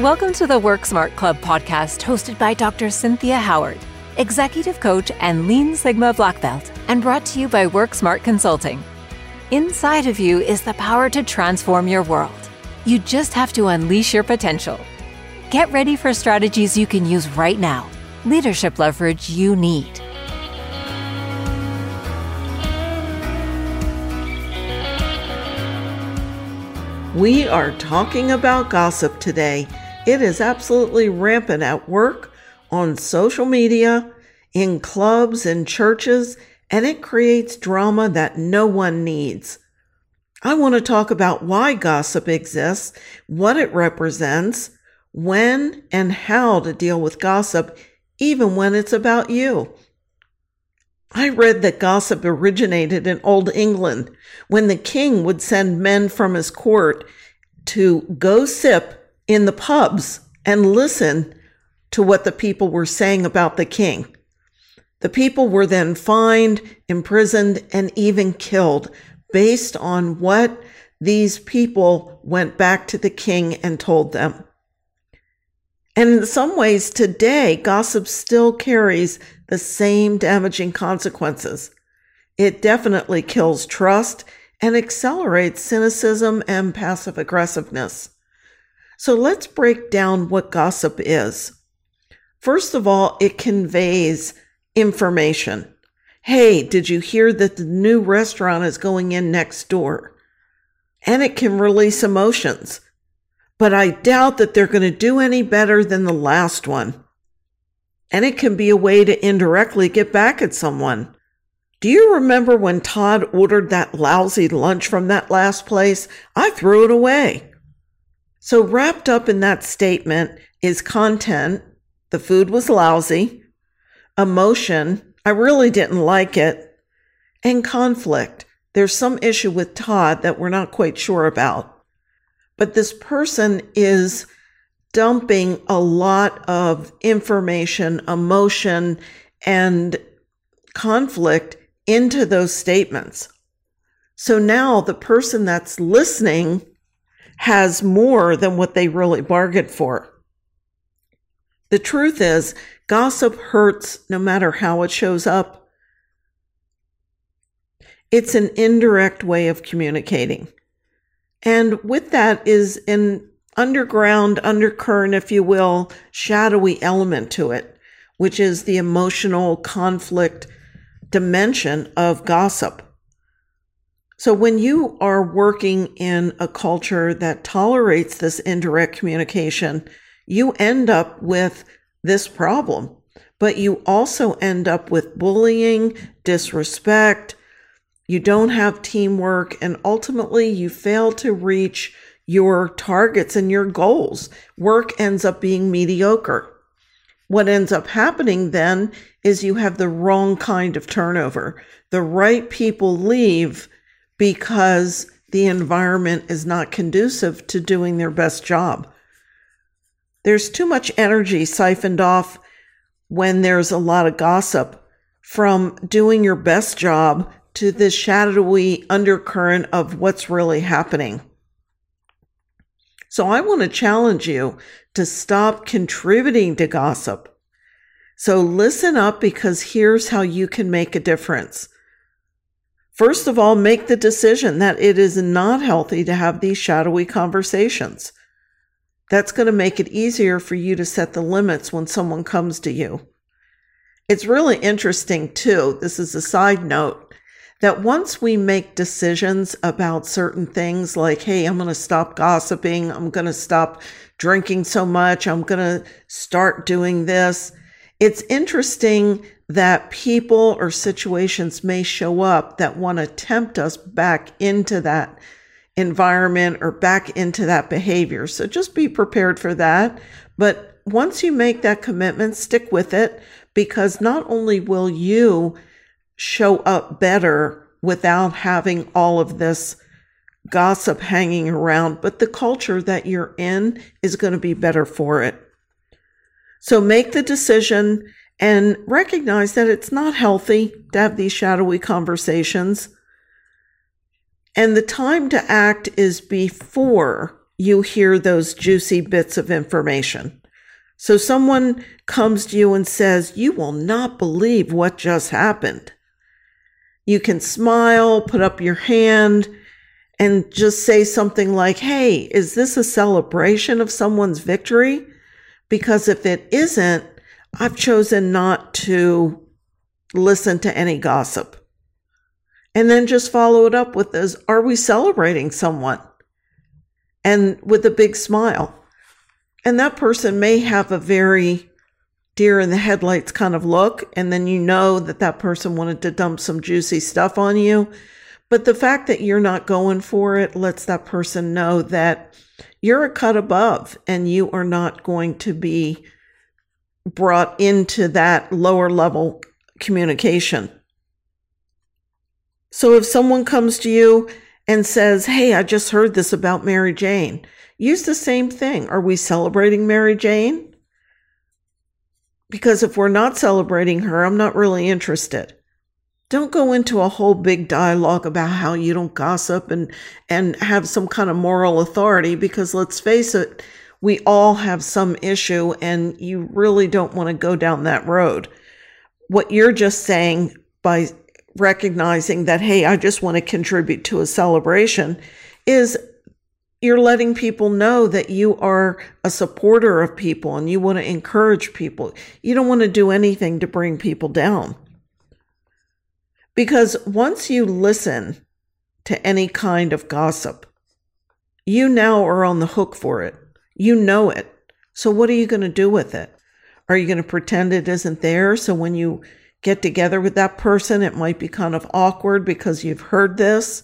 Welcome to the Work Smart Club podcast, hosted by Dr. Cynthia Howard, executive coach and Lean Sigma Black Belt, and brought to you by Work Smart Consulting. Inside of you is the power to transform your world. You just have to unleash your potential. Get ready for strategies you can use right now, leadership leverage you need. We are talking about gossip today. It is absolutely rampant at work, on social media, in clubs and churches, and it creates drama that no one needs. I want to talk about why gossip exists, what it represents, when and how to deal with gossip, even when it's about you. I read that gossip originated in Old England when the king would send men from his court to go sip in the pubs and listen to what the people were saying about the king. The people were then fined, imprisoned, and even killed based on what these people went back to the king and told them. And in some ways, today, gossip still carries the same damaging consequences. It definitely kills trust and accelerates cynicism and passive aggressiveness. So let's break down what gossip is. First of all, it conveys information. Hey, did you hear that the new restaurant is going in next door? And it can release emotions but I doubt that they're going to do any better than the last one. And it can be a way to indirectly get back at someone. Do you remember when Todd ordered that lousy lunch from that last place? I threw it away. So, wrapped up in that statement is content. The food was lousy, emotion. I really didn't like it, and conflict. There's some issue with Todd that we're not quite sure about but this person is dumping a lot of information, emotion, and conflict into those statements. So now the person that's listening has more than what they really bargained for. The truth is, gossip hurts no matter how it shows up. It's an indirect way of communicating. And with that is an underground, undercurrent, if you will, shadowy element to it, which is the emotional conflict dimension of gossip. So when you are working in a culture that tolerates this indirect communication, you end up with this problem, but you also end up with bullying, disrespect, you don't have teamwork, and ultimately you fail to reach your targets and your goals. Work ends up being mediocre. What ends up happening then is you have the wrong kind of turnover. The right people leave because the environment is not conducive to doing their best job. There's too much energy siphoned off when there's a lot of gossip from doing your best job to this shadowy undercurrent of what's really happening. So I want to challenge you to stop contributing to gossip. So listen up because here's how you can make a difference. First of all, make the decision that it is not healthy to have these shadowy conversations. That's going to make it easier for you to set the limits when someone comes to you. It's really interesting too. This is a side note that once we make decisions about certain things like, hey, I'm going to stop gossiping, I'm going to stop drinking so much, I'm going to start doing this, it's interesting that people or situations may show up that want to tempt us back into that environment or back into that behavior. So just be prepared for that. But once you make that commitment, stick with it because not only will you show up better without having all of this gossip hanging around, but the culture that you're in is going to be better for it. So make the decision and recognize that it's not healthy to have these shadowy conversations. And the time to act is before you hear those juicy bits of information. So someone comes to you and says, You will not believe what just happened. You can smile, put up your hand, and just say something like, Hey, is this a celebration of someone's victory? Because if it isn't, I've chosen not to listen to any gossip. And then just follow it up with this Are we celebrating someone? And with a big smile. And that person may have a very deer in the headlights kind of look. And then you know that that person wanted to dump some juicy stuff on you. But the fact that you're not going for it lets that person know that you're a cut above and you are not going to be brought into that lower level communication. So if someone comes to you and says, Hey, I just heard this about Mary Jane, use the same thing. Are we celebrating Mary Jane? Because if we're not celebrating her, I'm not really interested. Don't go into a whole big dialogue about how you don't gossip and, and have some kind of moral authority because let's face it, we all have some issue and you really don't want to go down that road. What you're just saying by recognizing that, hey, I just want to contribute to a celebration is you're letting people know that you are a supporter of people and you want to encourage people. You don't want to do anything to bring people down. Because once you listen to any kind of gossip, you now are on the hook for it. You know it. So what are you going to do with it? Are you going to pretend it isn't there? So when you get together with that person, it might be kind of awkward because you've heard this.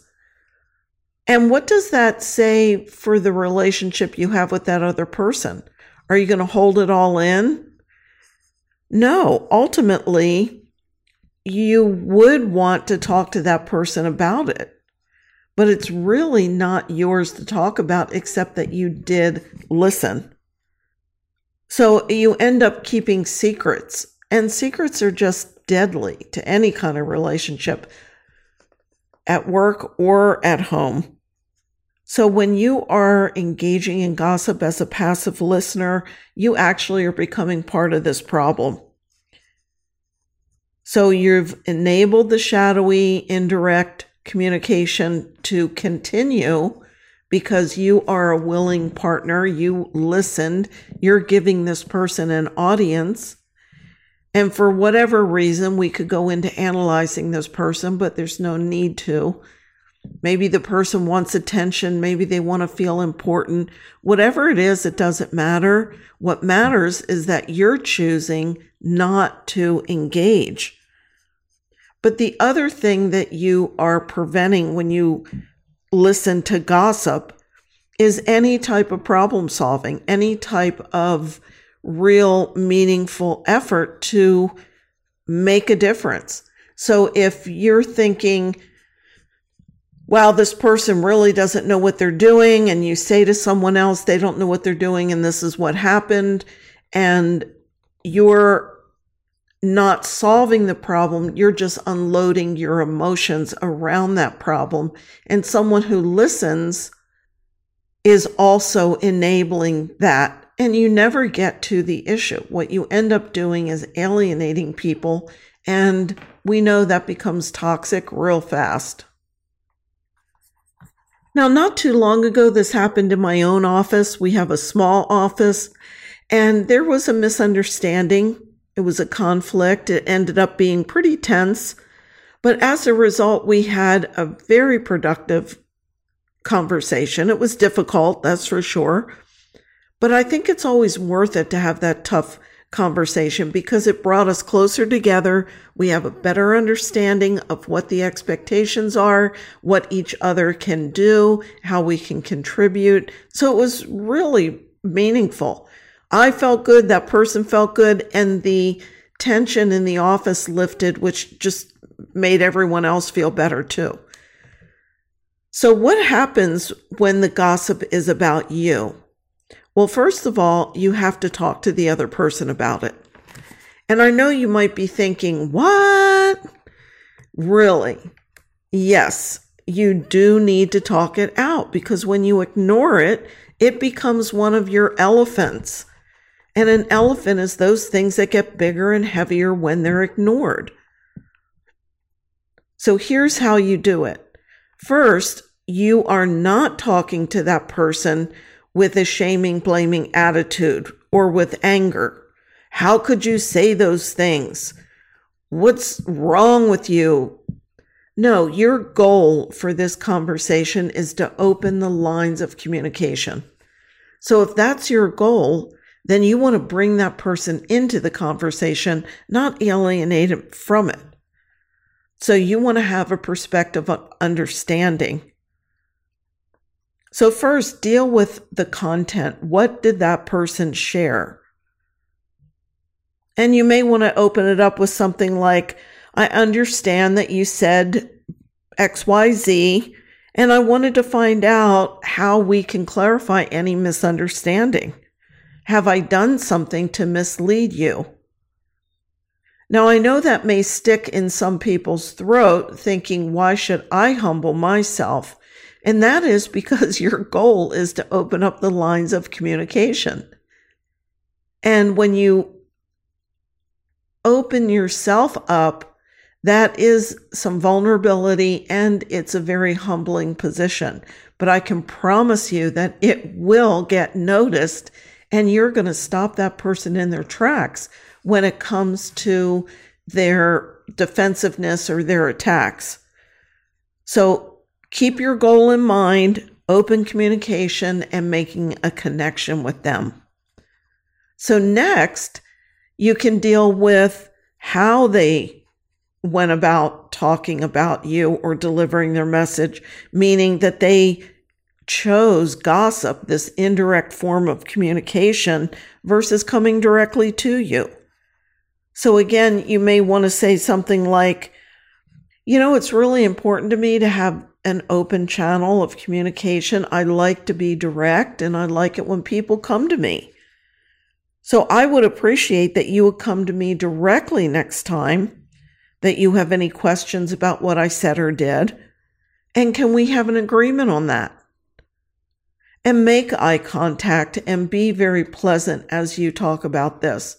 And what does that say for the relationship you have with that other person? Are you going to hold it all in? No, ultimately, you would want to talk to that person about it, but it's really not yours to talk about except that you did listen. So you end up keeping secrets, and secrets are just deadly to any kind of relationship at work or at home. So when you are engaging in gossip as a passive listener, you actually are becoming part of this problem. So you've enabled the shadowy, indirect communication to continue because you are a willing partner. You listened. You're giving this person an audience. And for whatever reason, we could go into analyzing this person, but there's no need to. Maybe the person wants attention. Maybe they want to feel important. Whatever it is, it doesn't matter. What matters is that you're choosing not to engage. But the other thing that you are preventing when you listen to gossip is any type of problem solving, any type of real meaningful effort to make a difference. So if you're thinking, wow, this person really doesn't know what they're doing, and you say to someone else, they don't know what they're doing, and this is what happened, and you're not solving the problem, you're just unloading your emotions around that problem. And someone who listens is also enabling that and you never get to the issue. What you end up doing is alienating people, and we know that becomes toxic real fast. Now, not too long ago, this happened in my own office. We have a small office, and there was a misunderstanding. It was a conflict. It ended up being pretty tense. But as a result, we had a very productive conversation. It was difficult, that's for sure. But I think it's always worth it to have that tough conversation because it brought us closer together. We have a better understanding of what the expectations are, what each other can do, how we can contribute. So it was really meaningful. I felt good, that person felt good, and the tension in the office lifted, which just made everyone else feel better too. So, what happens when the gossip is about you? Well, first of all, you have to talk to the other person about it. And I know you might be thinking, what? Really? Yes, you do need to talk it out because when you ignore it, it becomes one of your elephants. And an elephant is those things that get bigger and heavier when they're ignored. So here's how you do it. First, you are not talking to that person with a shaming, blaming attitude or with anger. How could you say those things? What's wrong with you? No, your goal for this conversation is to open the lines of communication. So if that's your goal, then you want to bring that person into the conversation, not alienate them from it. So you want to have a perspective of understanding. So, first, deal with the content. What did that person share? And you may want to open it up with something like, I understand that you said XYZ, and I wanted to find out how we can clarify any misunderstanding. Have I done something to mislead you? Now, I know that may stick in some people's throat, thinking, why should I humble myself? And that is because your goal is to open up the lines of communication. And when you open yourself up, that is some vulnerability and it's a very humbling position. But I can promise you that it will get noticed and you're going to stop that person in their tracks when it comes to their defensiveness or their attacks. So keep your goal in mind, open communication, and making a connection with them. So, next, you can deal with how they went about talking about you or delivering their message, meaning that they chose gossip, this indirect form of communication, versus coming directly to you. So again, you may want to say something like, you know, it's really important to me to have an open channel of communication. I like to be direct and I like it when people come to me. So I would appreciate that you would come to me directly next time that you have any questions about what I said or did. And can we have an agreement on that? And make eye contact and be very pleasant as you talk about this.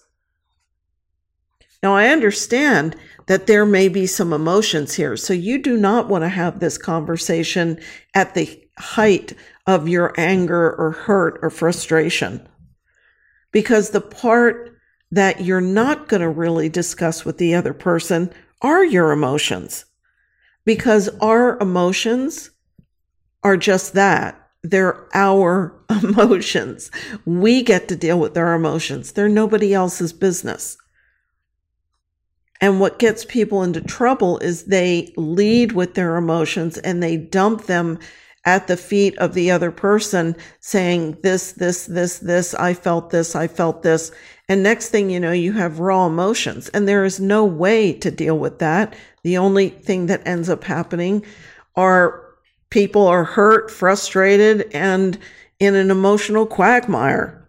Now, I understand that there may be some emotions here. So you do not want to have this conversation at the height of your anger or hurt or frustration. Because the part that you're not going to really discuss with the other person are your emotions. Because our emotions are just that. They're our emotions. We get to deal with our emotions. They're nobody else's business. And what gets people into trouble is they lead with their emotions and they dump them at the feet of the other person saying this, this, this, this, I felt this, I felt this. And next thing you know, you have raw emotions and there is no way to deal with that. The only thing that ends up happening are people are hurt, frustrated, and in an emotional quagmire.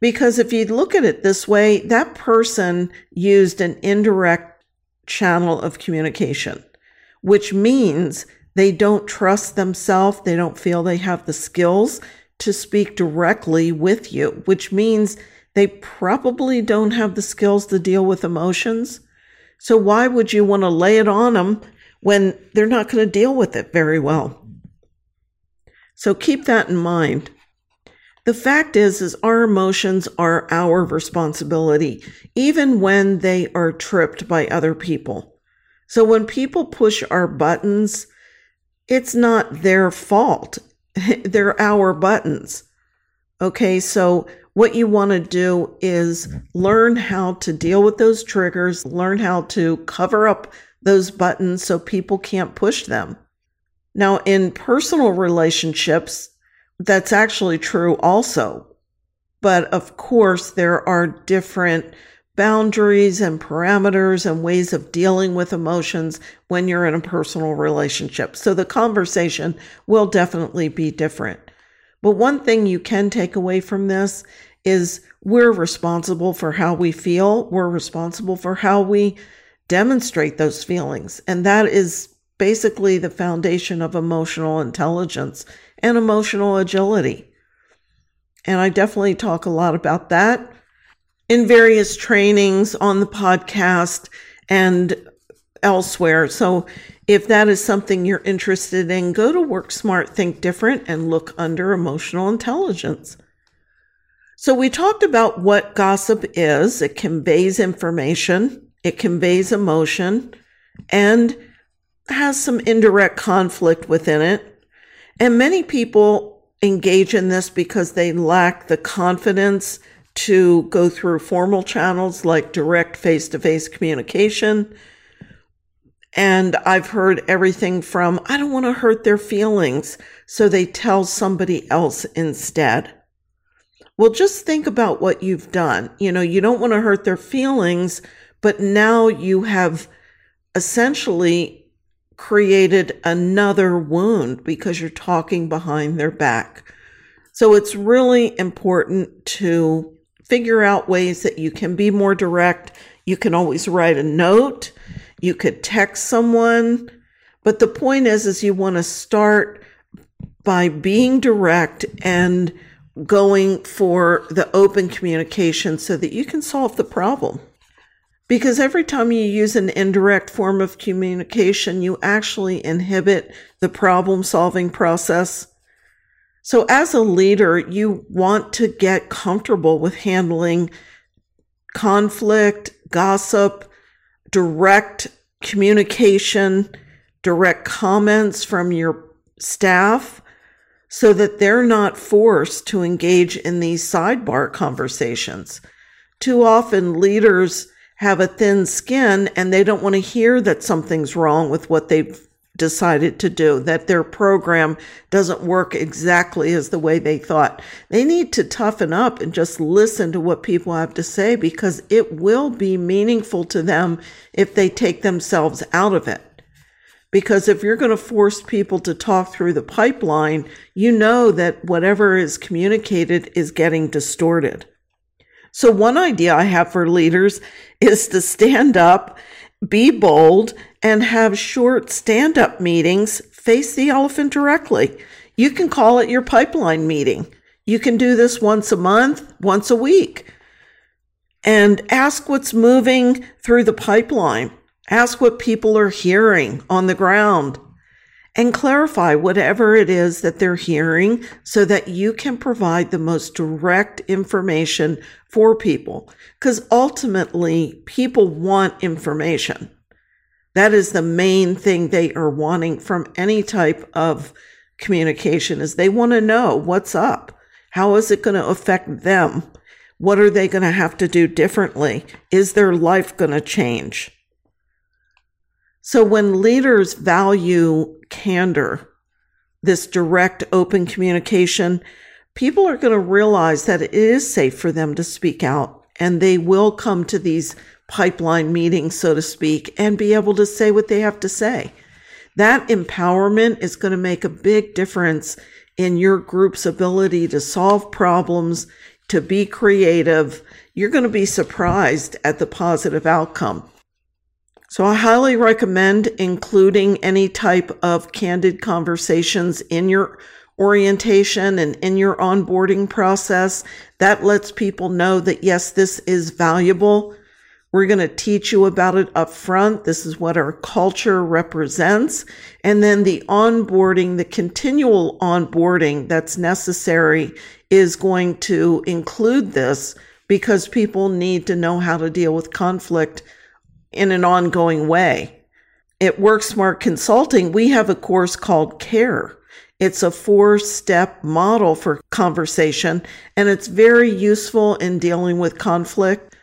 Because if you look at it this way, that person used an indirect channel of communication, which means they don't trust themselves. They don't feel they have the skills to speak directly with you, which means they probably don't have the skills to deal with emotions. So why would you want to lay it on them when they're not going to deal with it very well? So keep that in mind. The fact is, is our emotions are our responsibility, even when they are tripped by other people. So when people push our buttons, it's not their fault. They're our buttons. Okay. So what you want to do is learn how to deal with those triggers, learn how to cover up those buttons so people can't push them. Now, in personal relationships, that's actually true also. But of course, there are different boundaries and parameters and ways of dealing with emotions when you're in a personal relationship. So the conversation will definitely be different. But one thing you can take away from this is we're responsible for how we feel. We're responsible for how we demonstrate those feelings. And that is basically the foundation of emotional intelligence and emotional agility. And I definitely talk a lot about that in various trainings on the podcast and elsewhere. So if that is something you're interested in, go to Work Smart, Think Different and look under emotional intelligence. So we talked about what gossip is. It conveys information, it conveys emotion, and has some indirect conflict within it. And many people engage in this because they lack the confidence to go through formal channels like direct face to face communication. And I've heard everything from, I don't want to hurt their feelings. So they tell somebody else instead. Well, just think about what you've done. You know, you don't want to hurt their feelings, but now you have essentially created another wound because you're talking behind their back. So it's really important to figure out ways that you can be more direct. You can always write a note. You could text someone. But the point is, is you want to start by being direct and going for the open communication so that you can solve the problem. Because every time you use an indirect form of communication, you actually inhibit the problem solving process. So as a leader, you want to get comfortable with handling conflict, gossip, direct communication, direct comments from your staff so that they're not forced to engage in these sidebar conversations. Too often leaders have a thin skin and they don't want to hear that something's wrong with what they've decided to do, that their program doesn't work exactly as the way they thought. They need to toughen up and just listen to what people have to say because it will be meaningful to them if they take themselves out of it. Because if you're going to force people to talk through the pipeline, you know that whatever is communicated is getting distorted. So, one idea I have for leaders is to stand up be bold and have short stand up meetings. Face the elephant directly. You can call it your pipeline meeting. You can do this once a month, once a week, and ask what's moving through the pipeline. Ask what people are hearing on the ground and clarify whatever it is that they're hearing so that you can provide the most direct information for people. Because ultimately, people want information. That is the main thing they are wanting from any type of communication is they want to know what's up. How is it going to affect them? What are they going to have to do differently? Is their life going to change? So when leaders value candor, this direct, open communication, people are going to realize that it is safe for them to speak out and they will come to these pipeline meetings, so to speak, and be able to say what they have to say. That empowerment is going to make a big difference in your group's ability to solve problems, to be creative. You're going to be surprised at the positive outcome. So I highly recommend including any type of candid conversations in your orientation and in your onboarding process. That lets people know that yes, this is valuable. We're going to teach you about it up front. This is what our culture represents. And then the onboarding, the continual onboarding that's necessary is going to include this because people need to know how to deal with conflict in an ongoing way. At Work Smart Consulting, we have a course called CARE. It's a four step model for conversation, and it's very useful in dealing with conflict.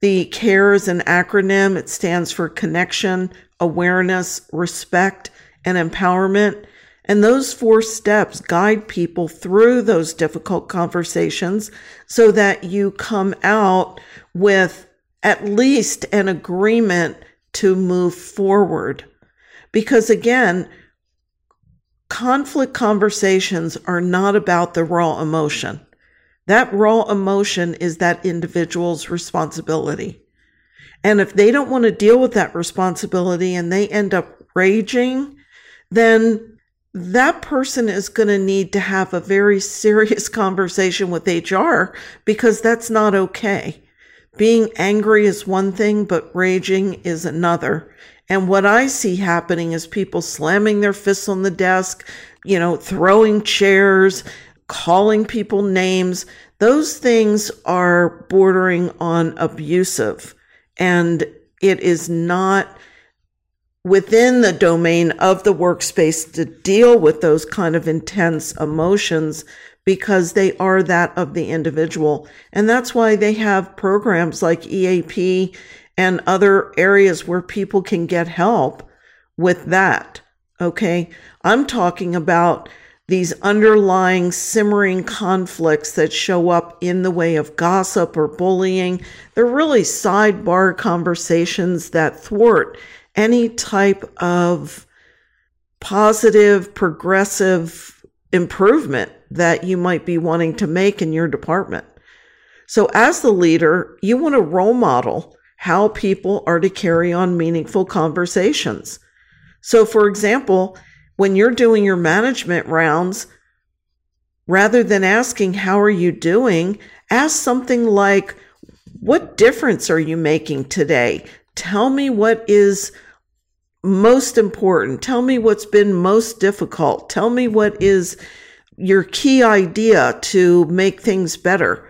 The CARE is an acronym. It stands for connection, awareness, respect, and empowerment. And those four steps guide people through those difficult conversations so that you come out with at least an agreement to move forward. Because again, conflict conversations are not about the raw emotion. That raw emotion is that individual's responsibility. And if they don't want to deal with that responsibility and they end up raging, then that person is going to need to have a very serious conversation with HR because that's not okay. Being angry is one thing, but raging is another. And what I see happening is people slamming their fists on the desk, you know, throwing chairs, calling people names. Those things are bordering on abusive. And it is not within the domain of the workspace to deal with those kind of intense emotions because they are that of the individual. And that's why they have programs like EAP and other areas where people can get help with that. Okay. I'm talking about these underlying simmering conflicts that show up in the way of gossip or bullying. They're really sidebar conversations that thwart any type of positive, progressive improvement that you might be wanting to make in your department. So, as the leader, you want to role model how people are to carry on meaningful conversations. So, for example, when you're doing your management rounds, rather than asking, How are you doing? ask something like, What difference are you making today? Tell me what is most important. Tell me what's been most difficult. Tell me what is your key idea to make things better.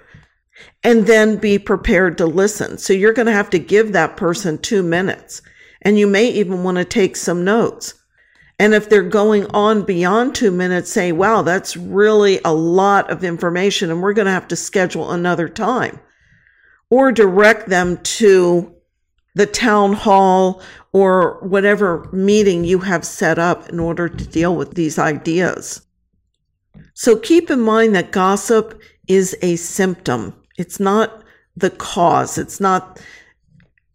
And then be prepared to listen. So you're going to have to give that person two minutes. And you may even want to take some notes. And if they're going on beyond two minutes, say, wow, that's really a lot of information and we're going to have to schedule another time. Or direct them to the town hall or whatever meeting you have set up in order to deal with these ideas. So keep in mind that gossip is a symptom. It's not the cause. It's not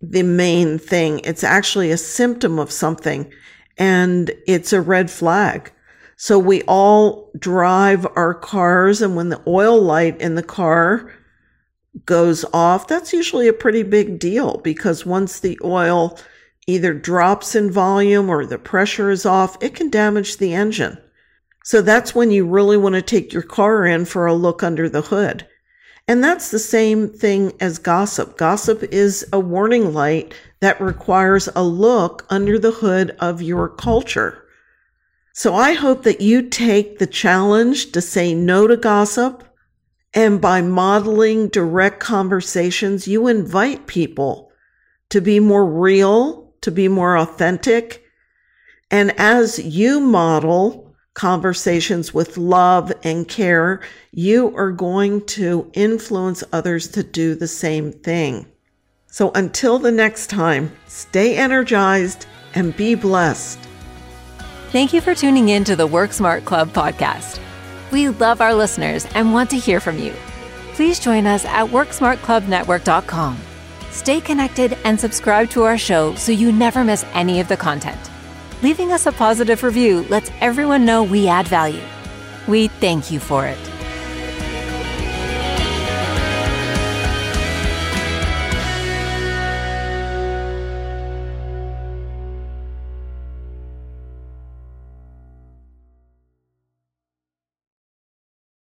the main thing. It's actually a symptom of something and it's a red flag. So we all drive our cars and when the oil light in the car goes off, that's usually a pretty big deal because once the oil either drops in volume or the pressure is off, it can damage the engine. So that's when you really want to take your car in for a look under the hood. And that's the same thing as gossip. Gossip is a warning light that requires a look under the hood of your culture. So I hope that you take the challenge to say no to gossip and by modeling direct conversations, you invite people to be more real, to be more authentic. And as you model conversations with love and care, you are going to influence others to do the same thing. So until the next time, stay energized and be blessed. Thank you for tuning in to the Work Smart Club podcast. We love our listeners and want to hear from you. Please join us at WorksmartClubNetwork.com. Stay connected and subscribe to our show so you never miss any of the content. Leaving us a positive review lets everyone know we add value. We thank you for it.